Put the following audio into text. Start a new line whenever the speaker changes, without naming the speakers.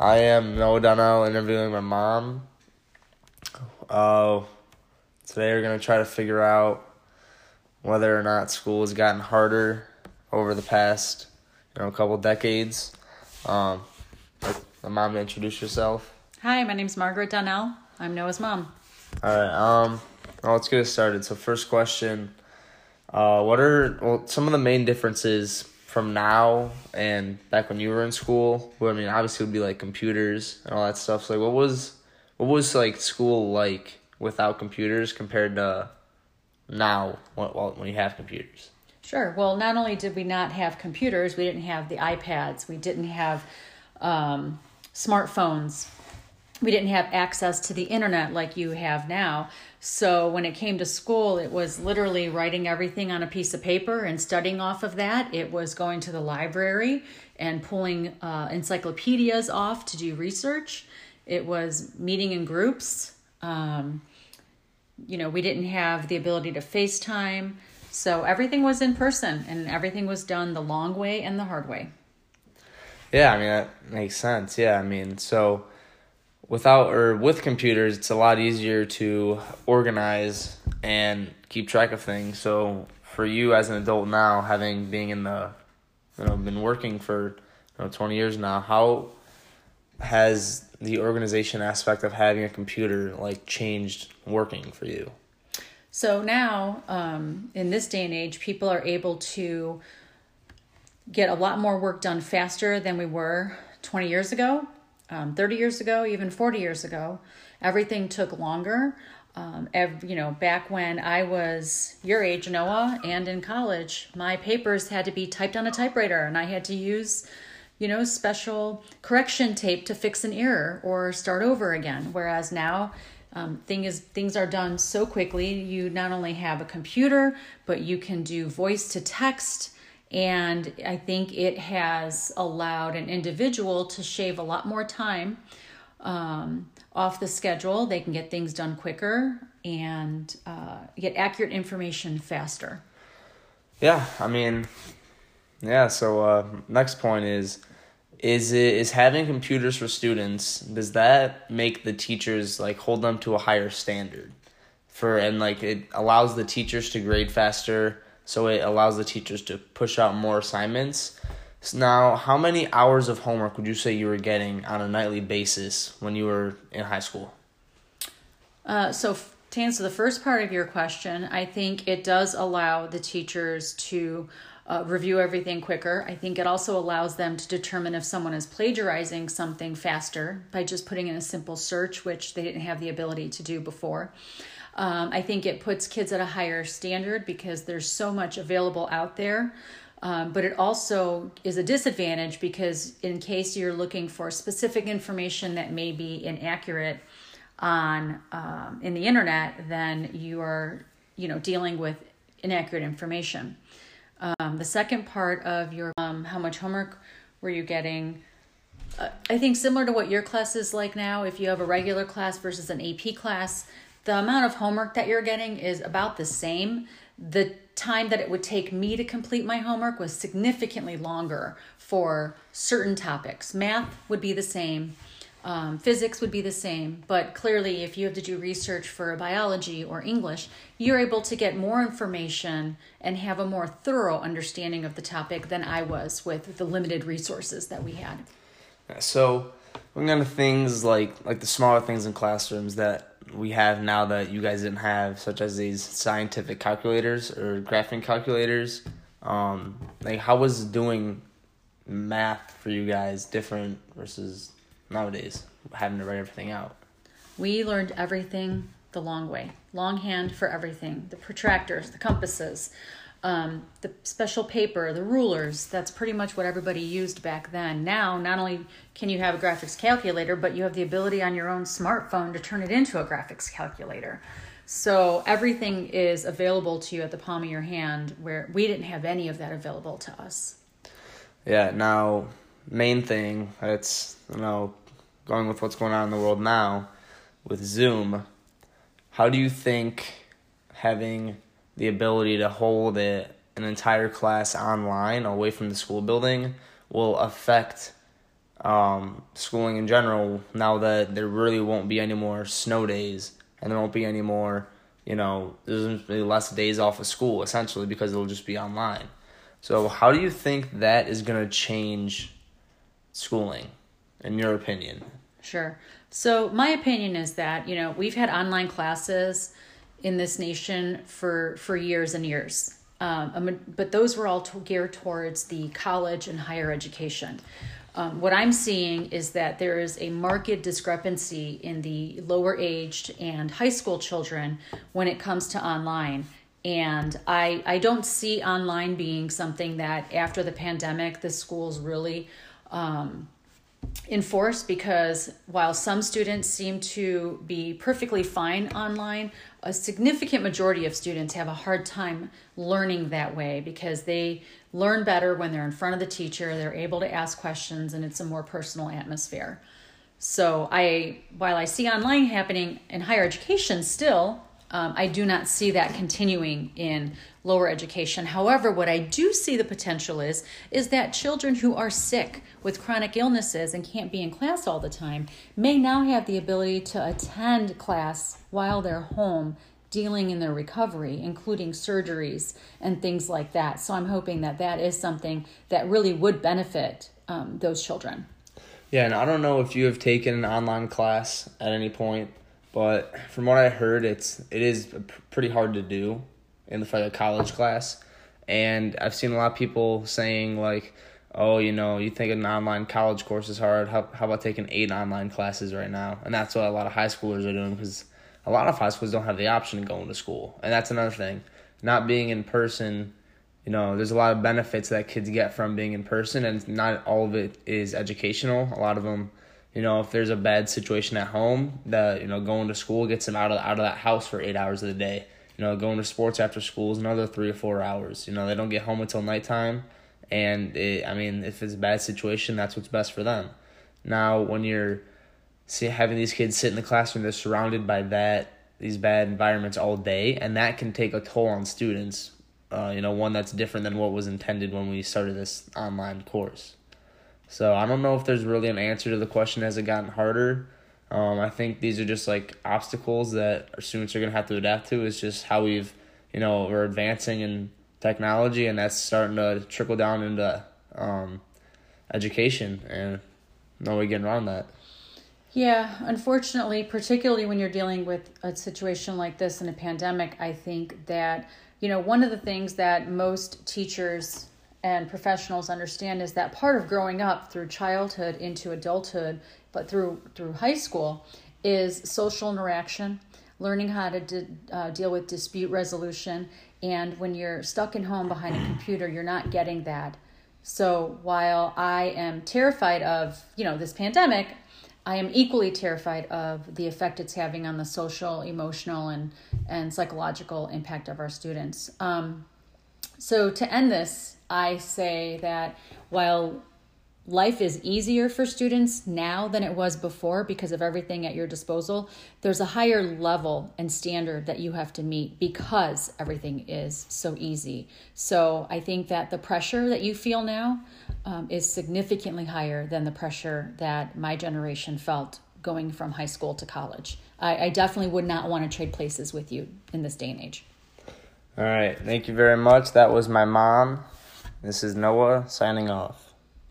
I am Noah Donnell interviewing my mom. Uh, today we're going to try to figure out whether or not school has gotten harder over the past, you know, couple decades. Um, my mom, introduce yourself.
Hi, my name's Margaret Donnell. I'm Noah's mom.
All right. Um, well, let's get it started. So, first question: uh, What are well some of the main differences from now and back when you were in school? Well, I mean, obviously, it would be like computers and all that stuff. So, like, what was what was like school like without computers compared to now when when you have computers?
Sure. Well, not only did we not have computers, we didn't have the iPads, we didn't have um, smartphones, we didn't have access to the internet like you have now. So when it came to school, it was literally writing everything on a piece of paper and studying off of that. It was going to the library and pulling uh, encyclopedias off to do research. It was meeting in groups. Um, you know, we didn't have the ability to FaceTime. So everything was in person and everything was done the long way and the hard way.
Yeah, I mean, that makes sense. Yeah, I mean, so without or with computers, it's a lot easier to organize and keep track of things. So for you as an adult now, having being in the, you know, been working for you know, 20 years now, how has the organization aspect of having a computer like changed working for you?
So now, um, in this day and age, people are able to get a lot more work done faster than we were 20 years ago um, 30 years ago, even 40 years ago, everything took longer. Um, every, you know, back when I was your age, Noah, and in college, my papers had to be typed on a typewriter, and I had to use, you know, special correction tape to fix an error or start over again. Whereas now, um, thing is, things are done so quickly. You not only have a computer, but you can do voice to text and I think it has allowed an individual to shave a lot more time um, off the schedule. They can get things done quicker and uh, get accurate information faster.
Yeah, I mean, yeah. So uh, next point is, is it is having computers for students? Does that make the teachers like hold them to a higher standard? For and like it allows the teachers to grade faster so it allows the teachers to push out more assignments. So now, how many hours of homework would you say you were getting on a nightly basis when you were in high school?
Uh, so, f- to answer the first part of your question, I think it does allow the teachers to uh, review everything quicker. I think it also allows them to determine if someone is plagiarizing something faster by just putting in a simple search, which they didn't have the ability to do before. Um, I think it puts kids at a higher standard because there's so much available out there. Um, but it also is a disadvantage because in case you're looking for specific information that may be inaccurate on um, in the internet, then you are you know dealing with inaccurate information. Um, the second part of your um, how much homework were you getting? Uh, I think similar to what your class is like now. If you have a regular class versus an AP class, the amount of homework that you're getting is about the same. The time that it would take me to complete my homework was significantly longer for certain topics. Math would be the same, um, physics would be the same, but clearly, if you have to do research for biology or English, you're able to get more information and have a more thorough understanding of the topic than I was with the limited resources that we had.
So, looking at things like like the smaller things in classrooms that we have now that you guys didn't have, such as these scientific calculators or graphing calculators. Um, like, how was doing math for you guys different versus nowadays having to write everything out?
We learned everything the long way, longhand for everything the protractors, the compasses, um, the special paper, the rulers. That's pretty much what everybody used back then. Now, not only can you have a graphics calculator, but you have the ability on your own smartphone to turn it into a graphics calculator. So everything is available to you at the palm of your hand, where we didn't have any of that available to us.
Yeah. Now, main thing that's you know going with what's going on in the world now with Zoom. How do you think having the ability to hold it, an entire class online away from the school building will affect um, schooling in general now that there really won't be any more snow days and there won't be any more, you know, there's be less days off of school essentially because it'll just be online. So, how do you think that is going to change schooling, in your opinion?
Sure. So, my opinion is that, you know, we've had online classes in this nation for, for years and years. Um, but those were all geared towards the college and higher education. Um, what I'm seeing is that there is a marked discrepancy in the lower aged and high school children when it comes to online. And I, I don't see online being something that after the pandemic, the schools really um, enforce because while some students seem to be perfectly fine online, a significant majority of students have a hard time learning that way because they learn better when they're in front of the teacher, they're able to ask questions, and it's a more personal atmosphere. So, I while I see online happening in higher education still, um, I do not see that continuing in lower education. However, what I do see the potential is is that children who are sick with chronic illnesses and can't be in class all the time may now have the ability to attend class while they're home dealing in their recovery, including surgeries and things like that. So I'm hoping that that is something that really would benefit um, those children.
Yeah, and I don't know if you have taken an online class at any point, but from what I heard, it's it is pretty hard to do in the for the college class, and I've seen a lot of people saying like, "Oh, you know, you think an online college course is hard? How how about taking eight online classes right now?" And that's what a lot of high schoolers are doing because a lot of high schools don't have the option of going to school, and that's another thing. Not being in person, you know, there's a lot of benefits that kids get from being in person, and not all of it is educational. A lot of them you know, if there's a bad situation at home, that you know, going to school gets them out of out of that house for eight hours of the day. You know, going to sports after school is another three or four hours. You know, they don't get home until nighttime, and it, I mean, if it's a bad situation, that's what's best for them. Now, when you're see having these kids sit in the classroom, they're surrounded by that these bad environments all day, and that can take a toll on students. Uh, you know, one that's different than what was intended when we started this online course. So I don't know if there's really an answer to the question has it gotten harder. Um, I think these are just like obstacles that our students are gonna have to adapt to. It's just how we've, you know, we're advancing in technology, and that's starting to trickle down into um, education, and no way getting around that.
Yeah, unfortunately, particularly when you're dealing with a situation like this in a pandemic, I think that you know one of the things that most teachers and professionals understand is that part of growing up through childhood into adulthood but through through high school is social interaction learning how to de- uh, deal with dispute resolution and when you're stuck in home behind a computer you're not getting that. So while i am terrified of you know this pandemic i am equally terrified of the effect it's having on the social emotional and and psychological impact of our students. Um, so to end this I say that while life is easier for students now than it was before because of everything at your disposal, there's a higher level and standard that you have to meet because everything is so easy. So I think that the pressure that you feel now um, is significantly higher than the pressure that my generation felt going from high school to college. I, I definitely would not want to trade places with you in this day and age.
All right. Thank you very much. That was my mom. This is Noah signing off.